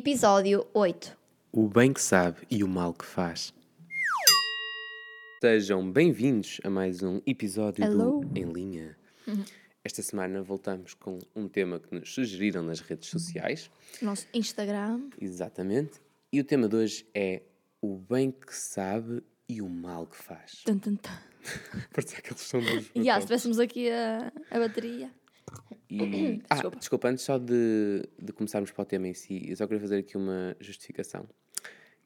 Episódio 8. O bem que sabe e o mal que faz. Sejam bem-vindos a mais um episódio Hello. do Em Linha. Esta semana voltamos com um tema que nos sugeriram nas redes sociais. Nosso Instagram. Exatamente. E o tema de hoje é o bem que sabe e o mal que faz. Tum, tum, tum. Parece aqueles são dos. E ah, se tivéssemos aqui a, a bateria. E... Ah, Desculpa. desculpa, antes só de, de começarmos para o tema em si, eu só queria fazer aqui uma justificação.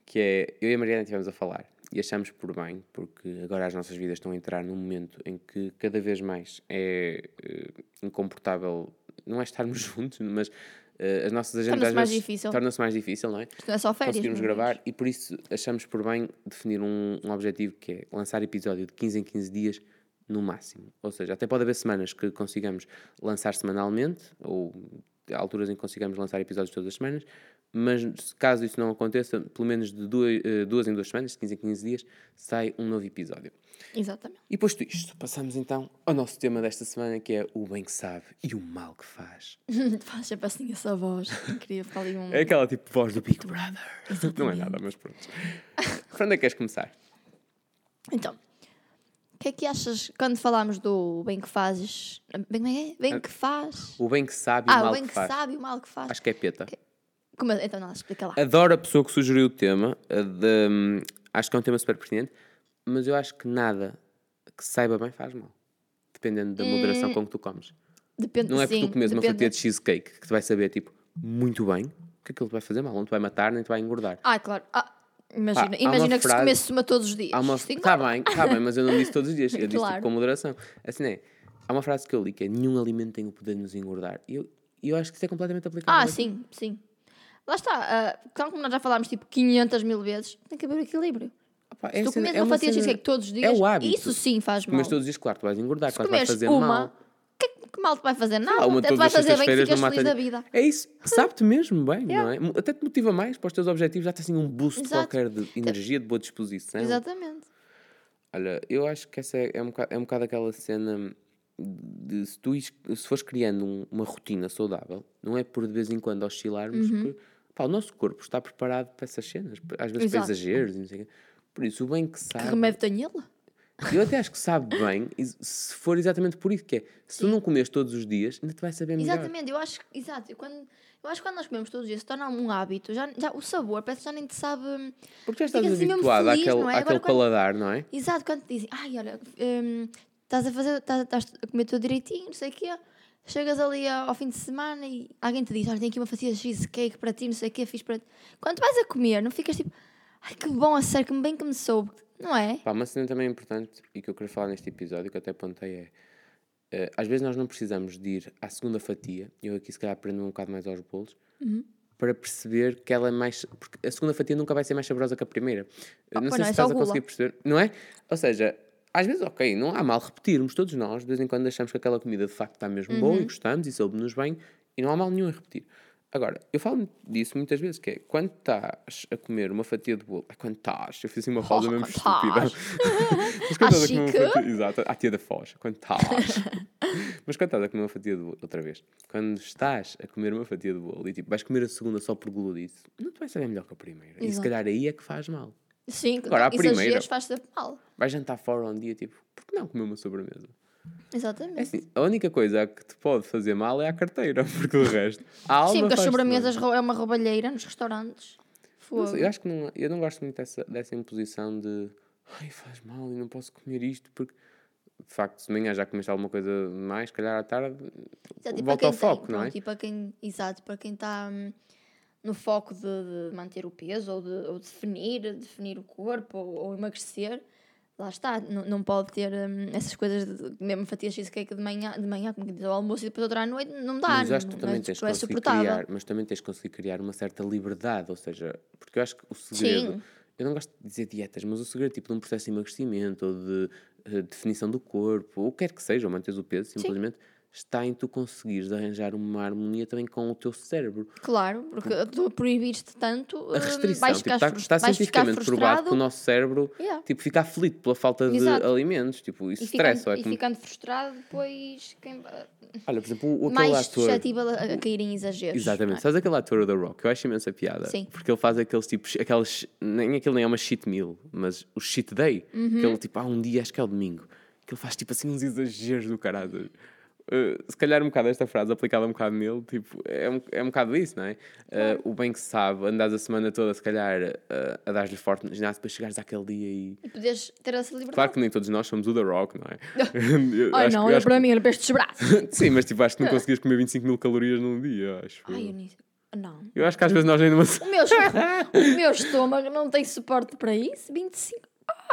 Que é, eu e a Mariana estivemos a falar e achamos por bem, porque agora as nossas vidas estão a entrar num momento em que cada vez mais é eh, incomportável, não é estarmos juntos, mas eh, as nossas agendas Torna-se mais difícil. torna-se mais difícil, não é? Isto não é só férias. conseguirmos meus gravar e por isso achamos por bem definir um, um objetivo que é lançar episódio de 15 em 15 dias no máximo. Ou seja, até pode haver semanas que consigamos lançar semanalmente ou alturas em que consigamos lançar episódios todas as semanas, mas caso isso não aconteça, pelo menos de duas, eh, duas em duas semanas, de 15 em 15 dias, sai um novo episódio. Exatamente. E posto isto, passamos então ao nosso tema desta semana que é o bem que sabe e o mal que faz. Faz sempre assim essa voz. Queria ficar ali um. É aquela tipo de voz do Big Brother. Não é nada, mas pronto. Para onde é que queres começar? Então, que é que achas quando falámos do bem que fazes? Bem, bem, é? bem que faz? O bem que sabe e o Ah, o mal bem que que faz. sabe o mal que faz. Acho que é peta. Como é? Então, não, explica lá. Adoro a pessoa que sugeriu o tema. de- hum, acho que é um tema super pertinente. Mas eu acho que nada que saiba bem faz mal. Dependendo da moderação com que tu comes. Depende, Não é Hum. sim, porque tu comes uma depende- fatia de cheesecake que tu vai saber, tipo, muito bem, que aquilo te vai fazer mal. Não te vai matar, nem te vai engordar. Ah, claro. Ah, imagina Pá, imagina que frase- se comesse uma todos os dias. Uma... Tá bem, tá bem, mas eu não disse todos os dias. Eu disse Claro. tipo, com moderação. Assim é. Há uma frase que eu li que é: nenhum alimento tem o poder de nos engordar. E eu, eu acho que isso é completamente aplicável. Ah, sim, sim. Lá está. ah, tal como nós já falámos tipo 500 mil vezes, tem que haver o equilíbrio. Pá, Se é tu cena- comes é uma fatia de cena- cheesecake todos os dias, É o hábito. isso sim faz mal. Comes todos os dias, claro, tu vais engordar, Se claro, vai comeres fazer uma, mal. Que, que mal te vai fazer? Nada. Uma te vai fazer bem que ficas não feliz mata da vida. É isso, sabe-te mesmo bem, não Yeah. é? Até te motiva mais para os teus objetivos, já te assim um boost Exato. qualquer de energia, de boa disposição. Exatamente. Olha, eu acho que essa é, é, um, bocado, é um bocado aquela cena de se tu se fores criando um- uma rotina saudável, não é por de vez em quando oscilarmos, Uhum. que pá, o nosso corpo está preparado para essas cenas, às vezes Exato. para exageros e não sei o quê. Por isso, o bem que Que sabe. remédio tem ele? Eu até acho que sabe bem, se for exatamente por isso que é. Se tu não comes todos os dias, ainda te vai saber melhor. Exatamente, eu acho, exato, eu quando, eu acho que quando nós comemos todos os dias se torna um hábito, já, já, o sabor parece que já nem te sabe. Porque já estás assim habituado feliz, àquele, não é? àquele Agora quando- paladar, não é? Exato, quando te dizem, ai, olha, hum, estás a fazer, estás, estás a comer tudo direitinho, não sei o quê. Chegas ali ao fim de semana e alguém te diz, olha, tenho aqui uma fatia de cheesecake para ti, não sei o quê, fiz para ti. Quando tu vais a comer, não ficas tipo, ai, que bom, a sério, que bem que me soube, não é? Pá, uma cena também importante e que eu quero falar neste episódio, que eu até apontei, é. eh, às vezes nós não precisamos de ir à segunda fatia, eu aqui se calhar aprendo um bocado mais aos bolos, Uhum. para perceber que ela é mais. Porque a segunda fatia nunca vai ser mais saborosa que a primeira. Eh, não sei não, se é estás a conseguir perceber, não é? Ou seja, às vezes, ok, não há mal repetirmos, todos nós, de vez em quando achamos que aquela comida de facto está mesmo boa Uhum. e gostamos e soube-nos bem e não há mal nenhum em repetir. Agora, eu falo disso muitas vezes, que é quando estás a comer uma fatia de bolo, ai, quando estás, eu fiz assim uma pausa Oh, mesmo estúpida. Mas quando estás a comer uma fatia, exato, a tia da Foz, quando estás. Mas quando estás a comer uma fatia de bolo, outra vez, quando estás a comer uma fatia de bolo e tipo, vais comer a segunda só por guludice, não te vai saber melhor que a primeira. E se Exato. calhar aí é que faz mal. Sim, Agora, a primeira- faz sempre mal. Vais jantar fora um dia, tipo, por que não comer uma sobremesa? Exatamente. É assim, a única coisa que te pode fazer mal é a carteira, porque o resto. A alma Sim, porque as sobremesas é uma roubalheira nos restaurantes. Não eu acho que não, eu não gosto muito dessa, dessa imposição de ai, faz mal e não posso comer isto, porque de facto, se de manhã já comeste alguma coisa mais, se calhar à tarde, Exato, volta ao tem- foco, não é? pronto, E para quem, exato, para quem está hum, no foco de, de manter o peso ou de, ou definir, definir o corpo ou, ou emagrecer, lá está, não, não pode ter hum, essas coisas de mesmo fatia de cheesecake de manhã, de manhã, como que diz, ao almoço e depois outra à noite, não dá, Mas não, acho que tu não, também é, tens não é que conseguir suportável. criar, mas também tens que conseguir criar uma certa liberdade, ou seja, porque eu acho que o segredo, Sim. eu não gosto de dizer dietas, mas o segredo tipo de um processo de emagrecimento ou de eh, definição do corpo, ou o que quer que seja, ou manteres o peso, simplesmente está em tu conseguires arranjar uma harmonia também com o teu cérebro. Claro, porque tu proibiste tanto, A hum, restrição, vais tipo, ficar, está, está vais cientificamente provado que o nosso cérebro Yeah. tipo, fica aflito pela falta de Exato. alimentos. Tipo, isso e, estressa. ficando, É e ficando frustrado, depois quem... Olha, por exemplo, o, aquele mais ator. suscetível a, a cair em exageros. Exatamente. é? Sabes aquele ator da Rock? Eu acho imensa piada. Sim. Porque ele faz aqueles tipos, aqueles, nem aquele nem é uma cheat meal, mas o cheat day. Uhum. Que ele tipo, há um dia, acho que é o domingo, que ele faz tipo assim uns exageros do caralho. Uh, se calhar um bocado esta frase aplicada um bocado nele, tipo, é um, é um bocado isso, não é? Uh, o bem que se sabe, andas a semana toda, se calhar, uh, a dar-lhe forte no ginásio, depois chegares àquele dia e. E podes ter essa liberdade. Claro que nem todos nós somos o The Rock, não é? Eu Ai não, que- para mim, olha para estes braços. que- Sim, mas tipo, acho que não conseguias comer 25 mil calorias num dia, acho. Ai, eu nem... Não. Eu acho que às vezes nós ainda. O meu, o meu estômago não tem suporte para isso. 25.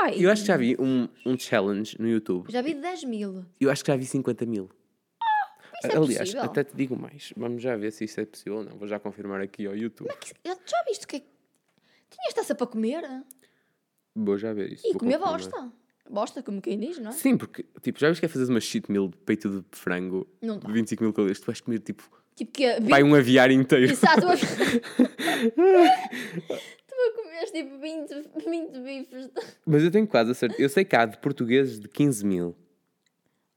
Ai. Eu acho que já vi um, um challenge no YouTube. Já vi 10 mil. Eu acho que já vi 50 mil. Isso é Aliás, possível. até te digo mais. Vamos já ver se isso é possível ou não. Vou já confirmar aqui ao YouTube. Que- Já, viste o que é que... Tinhas taça para comer? Vou já ver isso. E vou comer confirmar. bosta. Bosta, como quem diz, não é? Sim, porque, tipo, já viste que é fazer uma cheat meal de peito de frango Não dá. de 25 mil calorias? Tu vais comer, tipo, Tipo que... é vai um aviário inteiro. Exato. tu a comer tipo 20, 20 bifes. Mas eu tenho quase a certeza. Eu sei que há de portugueses de 15 mil.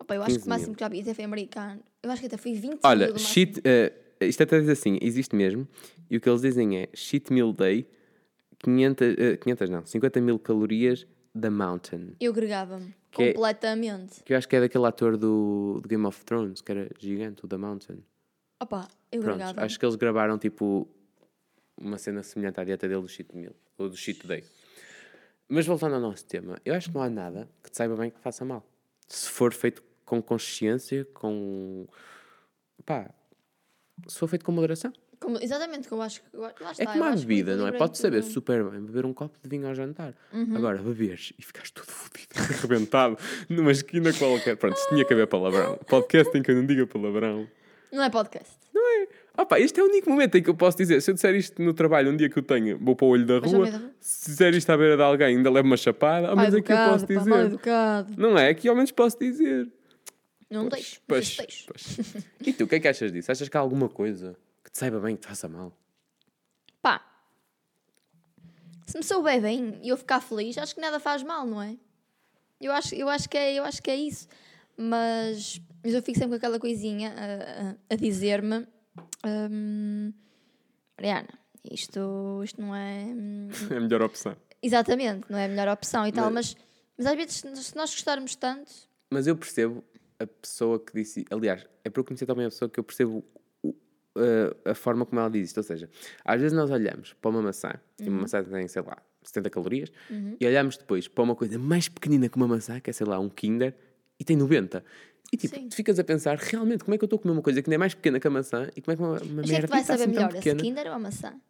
Opa, eu acho que 15 o máximo mil. que já vi até foi americano. Eu acho que até foi 20 Olha, cheat. eh, isto até diz assim, existe mesmo. E o que eles dizem é cheat meal day, 500, eh, 500 não, 50 mil calorias da Mountain. Eu agregava-me Que é- completamente. Que eu acho que é daquele ator do, do Game of Thrones, que era gigante, o da Mountain. Opa, eu Pronto, agregava-me. acho que eles gravaram tipo uma cena semelhante à dieta dele do cheat meal, ou do cheat day. Mas voltando ao nosso tema, eu acho que não há nada que te saiba bem que faça mal. Se for feito com consciência, com. pá. Se for feito com moderação. Como- exatamente, como eu acho que. Lá está, É como a que bebida, não é? Pode saber tudo- super bem beber um copo de vinho ao jantar. Uhum. Agora, beberes e ficares todo fodido, arrebentado, numa esquina qualquer. Pronto, se tinha que haver palavrão. Podcast tem que eu não diga palavrão. Não é podcast. Não é? Opa, este é o único momento em que eu posso dizer. Se eu disser isto no trabalho, um dia que eu tenho, vou para o olho da ao rua. Se disser isto à beira de alguém, ainda levo uma chapada. Ao Mal menos aqui eu posso educado, pá, dizer. educado. Não é? Aqui ao menos posso dizer. Não deixo. pois, deixo. pois. E tu, o que é que achas disso? Achas que há alguma coisa que te saiba bem que te faça mal? Pá. Se me souber bem e eu ficar feliz, acho que nada faz mal, não é? Eu acho, eu acho, que, é, eu acho que é isso. Mas, mas eu fico sempre com aquela coisinha a, a- a dizer-me: hum, Mariana, isto, isto não é. hum, É a melhor opção. Exatamente, não é a melhor opção e tal, Mas- mas, mas às vezes, se nós gostarmos tanto, Mas eu percebo a pessoa que disse. Aliás, é para eu conhecer também a pessoa que eu percebo o- a, a forma como ela diz isto. Ou seja, às vezes nós olhamos para uma maçã e Uhum. uma maçã tem, sei lá, 70 calorias e olhamos depois para uma coisa mais pequenina que uma maçã, que é, sei lá, um Kinder, e tem 90. E tipo, Sim. tu ficas a pensar, realmente, como é que eu estou a comer uma coisa que ainda é mais pequena que a maçã e como é que uma, uma mas que é que merda assim saber melhor, esse? Kinder ou a maçã?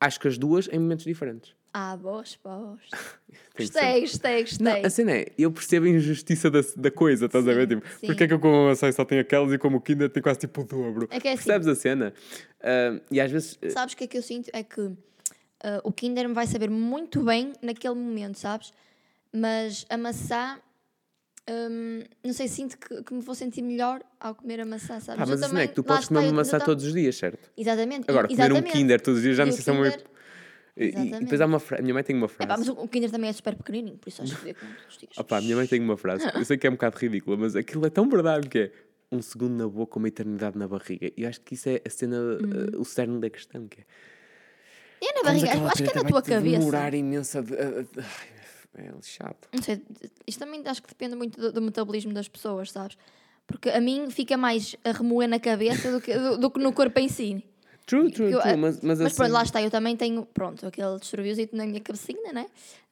Acho que as duas em momentos diferentes. Ah, boas, boas. Gostei, gostei, gostei. Não, a cena é, eu percebo a injustiça da, da coisa, estás a ver? Sim, Tipo, sim. porque é que eu como maçã e só tenho aquelas e como o Kinder tem quase tipo o dobro? É que é assim. Percebes a cena? Ah, e às vezes, eh, Sabes o que é que eu sinto? É que ah, o Kinder me vai saber muito bem naquele momento, sabes? Mas a maçã, hum, não sei, sinto que, que me vou sentir melhor ao comer a maçã, sabes? Eu mas a cena é que tu podes comer eu- uma maçã eu todos os dias, certo? Exatamente. Agora, comer um exatamente. Kinder todos os dias já E não o sei é E, e depois há uma frase, a minha mãe tem uma É frase. pá, mas o Kinder também é super pequenininho, por isso acho que comer todos os dias. Opá, a minha mãe tem uma frase, eu sei que é um bocado ridícula, mas aquilo é tão verdade que é um segundo na boca, uma eternidade na barriga. E eu acho que isso é a cena, eh, o cerne da questão, que é... É na barriga, aquela acho que é na tua cabeça. demorar imensa... de- a- ai, é lixado. Não sei, isto também acho que depende muito do, do metabolismo das pessoas, sabes? Porque a mim fica mais a remoer na cabeça do que, do, do que no corpo em si. True, true, Eu- true, mas, mas, Mas assim... pronto, lá está, eu também tenho, pronto, aquele destroviozito na minha cabecinha, né?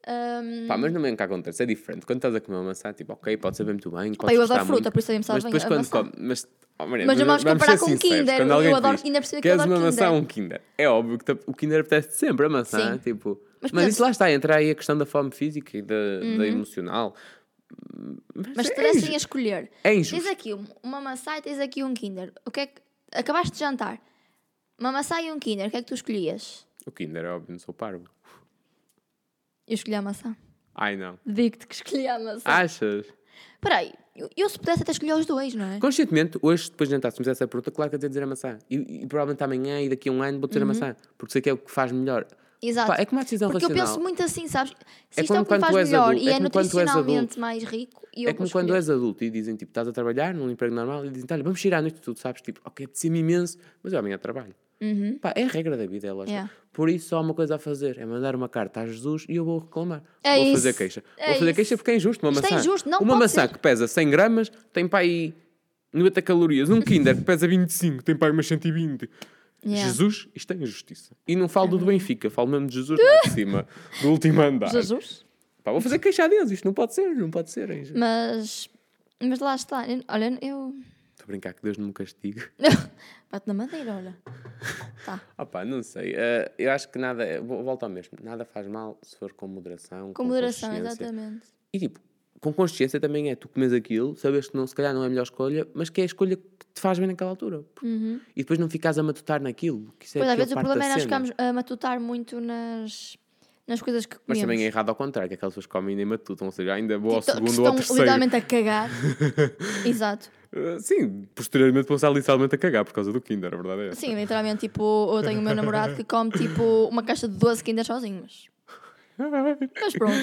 Ahm, Pá, mas não é o que acontece, é diferente. Quando estás a comer uma maçã, tipo, ok, pode saber muito bem, pá, eu adoro fruta, muito, por isso também me sabe mas bem depois quando maçã. come, mas, oh, Maria, Mas não vamos comparar com sinceros, Kinder, quando eu adoro- diz, ainda por cima que eu adoro uma maçã Kinder." ou um Kinder? É óbvio que o Kinder apetece sempre a maçã, Sim. tipo... Mas, Mas, isso lá está, entra aí a questão da fome física e da, da emocional. Mas se é, te dessem injusto. a escolher, é tens injusto. aqui um- uma maçã e tens aqui um Kinder. O que é que. Acabaste de jantar. Uma maçã e um Kinder, o que é que tu escolhias? O Kinder é óbvio, não sou parvo. Eu escolhi a maçã. Ai, não. Digo-te que escolhi a maçã. Achas? Espera aí, Eu, eu, se pudesse até escolher os dois, não é? Conscientemente, hoje, depois de jantar, se me essa pergunta, claro que eu ia dizer a maçã. E, e provavelmente amanhã e daqui a um ano vou dizer a maçã. Porque sei que é o que faz melhor. Exato. Pá, é como a decisão Porque eu racional. penso muito assim, sabes? Se É isto é o que me faz melhor adulto- e é é nutricionalmente mais rico, eu É como quando és adulto e dizem, tipo, estás a trabalhar num emprego normal e dizem, olha, vamos tirar a noite, tu sabes, tipo, ok, apetece-me imenso, mas eu amanhã trabalho. Pá, é a regra da vida, é lógico. Uhum. Yeah. Por isso, só há uma coisa a fazer, é mandar uma carta a Jesus e eu vou reclamar. É vou isso, fazer queixa. é vou fazer isso. queixa porque é injusto uma Isto é maçã. injusto, não uma maçã ser. que pesa 100 gramas tem para aí 90 calorias. Um Kinder que pesa 25 tem para aí umas 120. Yeah. Jesus, isto é injustiça. E não falo do do Benfica, falo mesmo de Jesus lá de cima, do último andar. Jesus. Pá, vou fazer queixa a Deus, isto não pode ser, não pode ser. é injusto. Mas, mas lá está. Olha, eu. Estou a brincar que Deus não me castigue. Bate na madeira, olha. Tá. Opa, não sei. eh, eu acho que nada. Volto ao mesmo. Nada faz mal se for com moderação. Com moderação, consciência. exatamente. E tipo, com consciência também é tu comes aquilo, sabes que não, se calhar não é a melhor escolha, mas que é a escolha que te faz bem naquela altura. E depois não ficas a matutar naquilo. Que isso é Uhum. Pois às vezes o problema é nós cena. ficamos a matutar muito nas, nas coisas que Mas comemos. também é errado ao contrário, que aquelas pessoas comem e nem matutam, ou seja, ainda vou ao Tipo, que segundo ou estão ao terceiro. literalmente a cagar. Exato. Uh, sim, posteriormente vão estar literalmente a cagar por causa do Kinder, a verdade é essa. Sim, literalmente, tipo, eu tenho o meu namorado que come tipo uma caixa de 12 Kinder sozinho, mas. Pronto.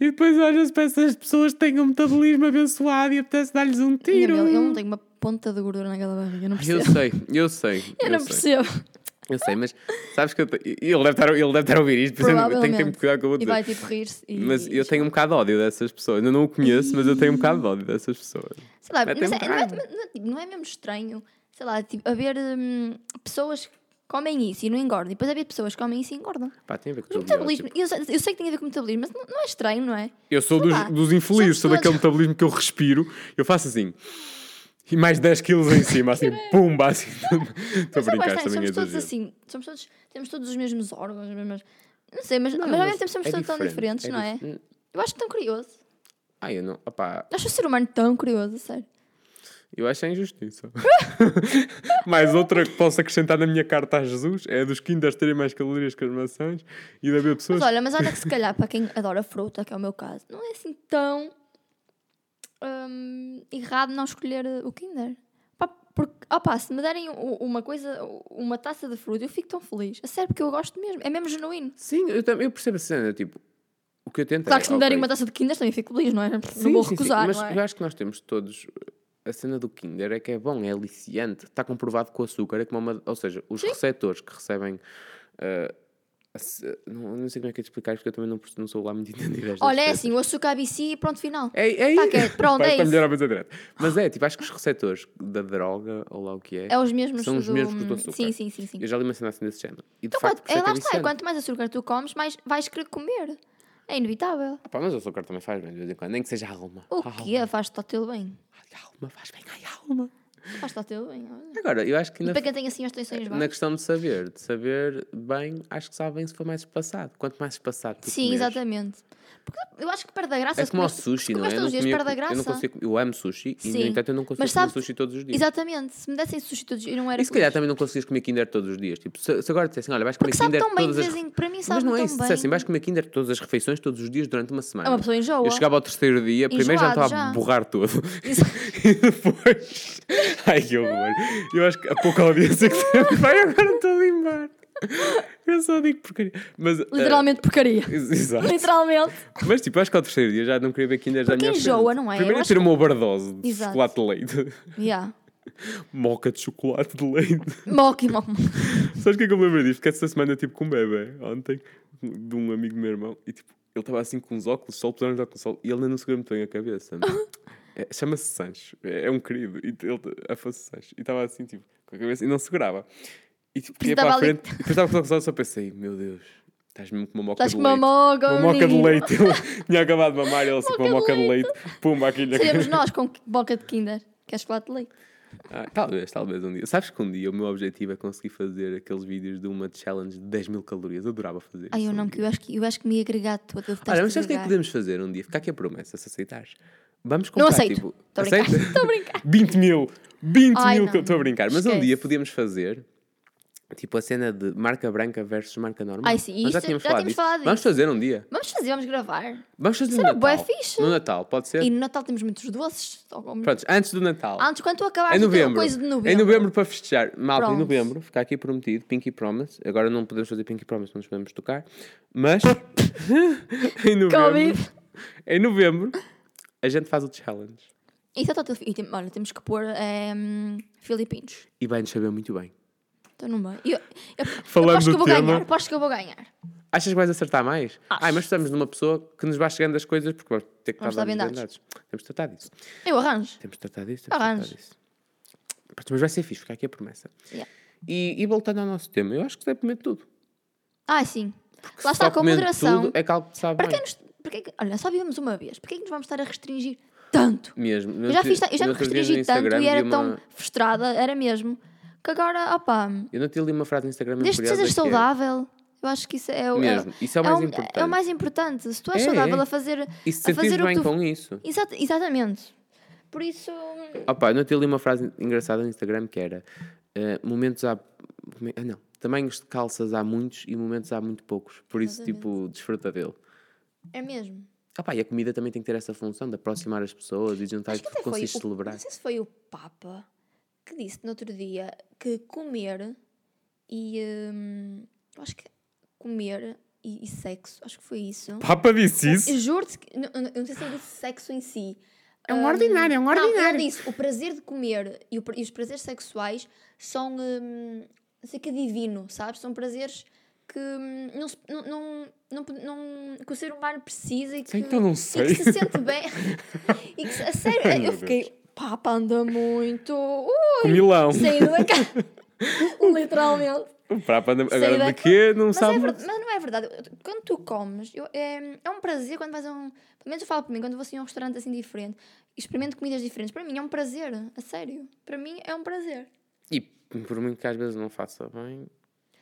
E depois olhas para essas pessoas que têm um metabolismo abençoado e apetece dar-lhes um tiro. ele não tem uma ponta de gordura naquela barriga, eu não Eu percebo. sei, eu sei. Eu não sei. percebo. Eu sei, mas sabes que eu ele, deve estar, ele deve estar a ouvir isto, por isso eu tenho que ter cuidado com o que eu vou E dizer. vai tipo rir-se. e- Mas e eu tenho um bocado de ódio dessas pessoas. Eu não o conheço, mas eu tenho um bocado de ódio dessas pessoas. Sei lá, Mete-me mas é, não, é, não, é, tipo, não é mesmo estranho, sei lá, tipo, haver hum, pessoas que comem isso e não engordam, e depois haver pessoas que comem isso e engordam. Pá, tem a ver com o metabolismo, biótipo. eu, sei- eu sei que tem a ver com o metabolismo, mas não, não é estranho, não é? Eu sou Sei dos, lá, dos infelizes, sou daquele metabolismo que eu respiro, eu faço assim. E mais 10 quilos em cima, assim, pumba, assim. Estou a Mas é brincar, também é somos todos exagero. assim, somos todos, temos todos os mesmos órgãos, as mesmas. Não sei, mas, Não, mas mesmo tempo somos é todos tão diferente, diferentes, não é? dif- Eu acho tão curioso. Ah, eu não. Opá, Acho o ser humano tão curioso, sério. eu acho a injustiça. mais outra que posso acrescentar na minha carta a Jesus é a dos kinders terem mais calorias que as maçãs e de haver pessoas. Mas olha, mas olha que se calhar para quem adora fruta, que é o meu caso, não é assim tão hum, errado não escolher uh, o Kinder. Pá, porque, opá, se me derem uma coisa, uma taça de fruta, eu fico tão feliz. A sério, porque eu gosto mesmo. É mesmo genuíno. Sim, eu, também, eu percebo a cena, tipo, o que eu tento Claro é, que se me derem ok, uma taça de Kinder, também fico feliz, não é? sim, não vou sim, sim, recusar, mas não é? eu acho que nós temos todos a cena do Kinder é que é bom, é aliciante, está comprovado o açúcar é como uma, ou seja, os receptores que recebem ce- não, não sei como é que é de explicar porque eu também não, não sou lá muito entendido Olha, é assim, o açúcar BC e pronto, final. É, é Tá, é- pronto, é isso. Mas é, tipo, acho que os receptores da droga, ou lá o que é, É os mesmos são os do... mesmos do açúcar. Sim, sim, sim. sim. Eu já li uma cena assim desse género. E de Então, facto, quanto- por isso é, lá está, quanto mais açúcar tu comes, mais vais querer comer. É inevitável. Ah, pá, mas o açúcar também faz bem de vez em quando, nem que seja a alma. O A quê? Faz-te ao teu bem. Ai, alma faz bem, ai, alma. Ao teu bem, olha. Agora, eu acho que E ainda para quem tem assim as tensões Na baixas. questão de saber, de saber bem, acho que sabe bem se for mais espaçado. Quanto mais espaçado tu Sim, comeres, exatamente. Porque eu acho que perde a graça. É como ao sushi, não é? comes Eu todos não, os dias, comia- graça. eu não consigo, eu amo sushi e, no Sim. entanto, eu não consigo Mas comer sushi todos os dias. Exatamente. Se me dessem sushi todos os dias, eu não era E se calhar também não conseguias comer Kinder todos os dias. Tipo, se, se agora dissessem, olha, vais comer Porque sabe Kinder tão bem de todas as em... Para mim Mas sabe não é isso. Se dissessem, vais comer Kinder todas as refeições, todos os dias, durante uma semana. É uma pessoa enjoa. Eu chegava ao terceiro dia, primeiro já Enjoado, estava já. a borrar todo. e depois. Ai que horror. Eu acho que a pouca audiência que temos vai agora estou a limpar. Eu só digo porcaria. Mas, eh, Literalmente porcaria. ex- Exato. Literalmente. Mas tipo, acho que ao terceiro dia já não queria ver Kinder já Porque minha enjoa, não é? Primeiro é ter uma overdose de Exato. chocolate de leite. Yeah. Moca de chocolate de leite. Moque, moque. Sabes o que é que eu me lembro disto? Fiquei essa semana tipo com um bebê, ontem, de um amigo do meu irmão, e tipo, ele estava assim com os óculos sol, puseram os óculos sol, e ele ainda não segura muito bem a cabeça. É, Chama-se Sancho, é, é um querido, e ele afou-se Sancho, e estava assim, tipo, com a cabeça, e não segurava. E tipo, ia para a ali- frente, e depois estava com sol, só pensei, meu Deus, estás mesmo com uma moca de uma leite. moca, Uma moca de leite, ele tinha acabado de mamar, ele assim com uma Moca de leite, pumba, aquilo Seríamos nós com boca de Kinder. Que é chocolate de leite. Ah, talvez, talvez um dia. Sabes que um dia o meu objetivo é conseguir fazer aqueles vídeos de uma challenge de 10 mil calorias. Eu adorava fazer Ai, isso. eu um não, dia. porque eu acho que, eu acho que me ia agregar detesto Olha, mas sabes o que é que podemos fazer um dia? Ficar aqui a promessa, se aceitares. Vamos comprar, aceito. tipo... Tô a brincar. aceita? Tô a brincar. 20 mil! 20 Ai, mil! não. que eu Estou a brincar. Mas um Esquece. dia podíamos fazer... Tipo a cena de marca branca versus marca normal. Ai, sim, Nós já tínhamos já falado tínhamos disso. falado Vamos fazer um dia. Vamos fazer, vamos gravar. Vamos fazer Isso no era bué Natal. fixe. No Natal, pode ser? E no Natal temos muitos doces. Pronto, antes do Natal. Antes, quando tu acabares de ter coisa de novembro. Em novembro para festejar. Malta, em Pronto. novembro, fica aqui prometido, Pinky Promise. Agora não podemos fazer Pinky Promise, não nos podemos tocar. Mas em novembro. Covid. Em novembro, a gente faz o challenge. Isso é todo. E tem, olha, temos que pôr ehm, Filipinos. E vai-nos saber muito bem. Então não vai. Eu, eu, eu Falando aposto que do eu vou tema- ganhar. Aposto que eu vou ganhar. Achas que vais acertar mais? Acho. Ai, mas estamos numa pessoa que nos vai chegando as coisas porque vamos ter que Vamos estar vendados. Temos de tratar disso. Eu arranjo. Temos de tratar disso. Temos de Arranjo. tratar disso. Mas vai ser fixe, fica aqui a promessa. Yeah. E, e voltando ao nosso tema, eu acho que se deve comer tudo. Ah, sim. Lá Só está, com moderação. Tudo é que algo que sabe Para bem. nos. Olha, só vivemos uma vez. Para que é que nos vamos estar a restringir tanto? Mesmo. Eu já, fiz, eu já me restringi tanto e era vi tão uma... frustrada, era mesmo. Que agora, opá, Eu não te li uma frase no Instagram desde que sejas é- saudável, eu acho que isso é o. Mesmo, isso é o é mais o- importante. É o mais importante. Se tu és É, saudável é. a fazer. E se a fazer bem tu- com isso. Exata- exatamente. Por isso. Opa, eu não te li uma frase engraçada no Instagram que era eh, momentos há. é- Ah, não. Tamanhos de calças há muitos e momentos há muito poucos. Por isso, Exatamente. tipo, desfruta dele. É mesmo. Opa, e a comida também tem que ter essa função de aproximar as pessoas e juntar e o- celebrar. Não sei se foi o Papa que disse no outro dia que comer e. hum, eu acho que comer e, e sexo, acho que foi isso. Papa disse Eu juro-te que. Não, não- eu não sei se ele disse sexo em si. É um Hum, ordinário, é um Não, ordinário. ele disse o prazer de comer e, o e os prazeres sexuais são. Hum, não sei que é divino, sabes? São prazeres que hum, não, não, não, não, não- que o ser humano precisa e que, Então não e sei. que se sente bem. e que, a sério, Ai, eu fiquei. Papa anda muito. Ui, Comilão. saindo da casa. Literalmente. O Papa anda- agora da- de quê? Não Mas, é sabe. verdade, mas não é verdade. Quando tu comes, eu- é, é um prazer quando vais a um. Pelo menos eu falo por mim, quando vou assim a um restaurante assim diferente experimento comidas diferentes. Para mim é um prazer, a sério. Para mim é um prazer. E por muito que às vezes não faça bem.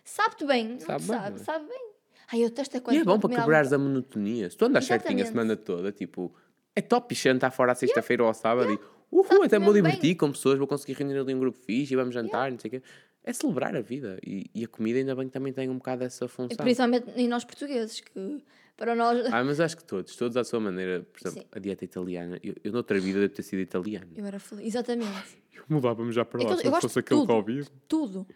Sabe-te bem, Sabe bem, sabe, é? sabe bem. Ai, eu testo é quando E é bom para quebrares alguma a monotonia. Se tu andas certinho a semana toda, tipo, é top jantar fora à sexta-feira ou ao sábado e uhul, até me vou bem. divertir com pessoas, vou conseguir reunir ali um grupo fixe e vamos jantar, não sei o quê. É celebrar a vida. E, e a comida ainda bem que também tem um bocado essa função. Principalmente em nós portugueses, que para nós. Ah, mas acho que todos, todos à sua maneira, por exemplo, Sim. a dieta italiana. Eu, eu noutra vida devo ter sido italiano. Eu era feliz. Exatamente. Eu mudava-me já para que lá eu- se eu não fosse de aquele tudo. Covid. Tudo.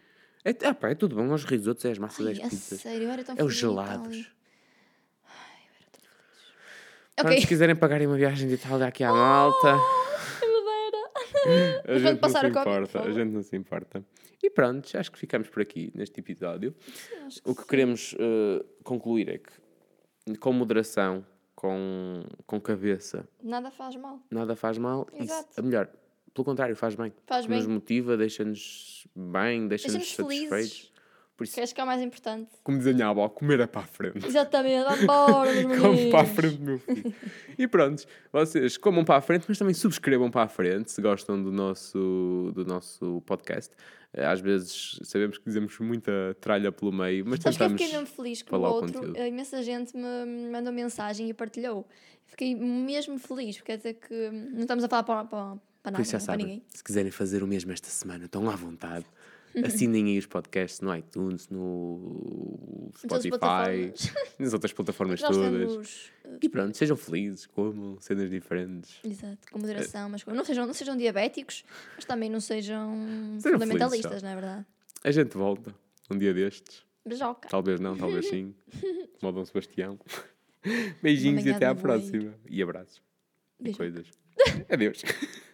É, ah, pá, é tudo bom. Os risotos, é as massas, é Ai, as pizzas. sério, eu era tão É os feliz em Itália. gelados. Ok. Quando se quiserem pagarem uma viagem de Itália aqui à Malta. A gente não se importa, a gente não se importa. E pronto, acho que ficamos por aqui neste episódio. Acho O que queremos eh, concluir é que, com moderação, com, com cabeça, Nada faz mal. nada faz mal. Exato. a melhor, pelo contrário, faz bem. Faz Nos bem. motiva, deixa-nos bem, deixa-nos Deixa-nos felizes. Por isso, Que acho que é o mais importante. como dizia a avó, comer é para a frente. Exatamente, vambora, meus Como meninos. para a frente, meu filho. E pronto, vocês comam para a frente, mas também subscrevam para a frente se gostam do nosso, do nosso podcast. Eh, Às vezes sabemos que dizemos muita tralha pelo meio, mas Acho que eu tentamos. fiquei mesmo feliz que o falar o outro, conteúdo. a imensa gente me mandou mensagem e partilhou. Fiquei mesmo feliz, porque quer dizer que não estamos a falar para, para, para Por nada, isso já para sabem, ninguém. se quiserem fazer o mesmo esta semana, estão à vontade. Assinem aí os podcasts no iTunes, no Spotify, nas outras plataformas Nós todas. temos, uh, E pronto, sejam felizes, comam cenas diferentes. exato, com moderação, mas com- não sejam, não sejam diabéticos, mas também não sejam, Sejam fundamentalistas, felizes, não é verdade? A gente volta um dia destes. Beijoca. Talvez não, talvez sim. Como o Dom Sebastião. Beijinhos e até à próxima. E abraços. E Beijoca. coisas. Adeus.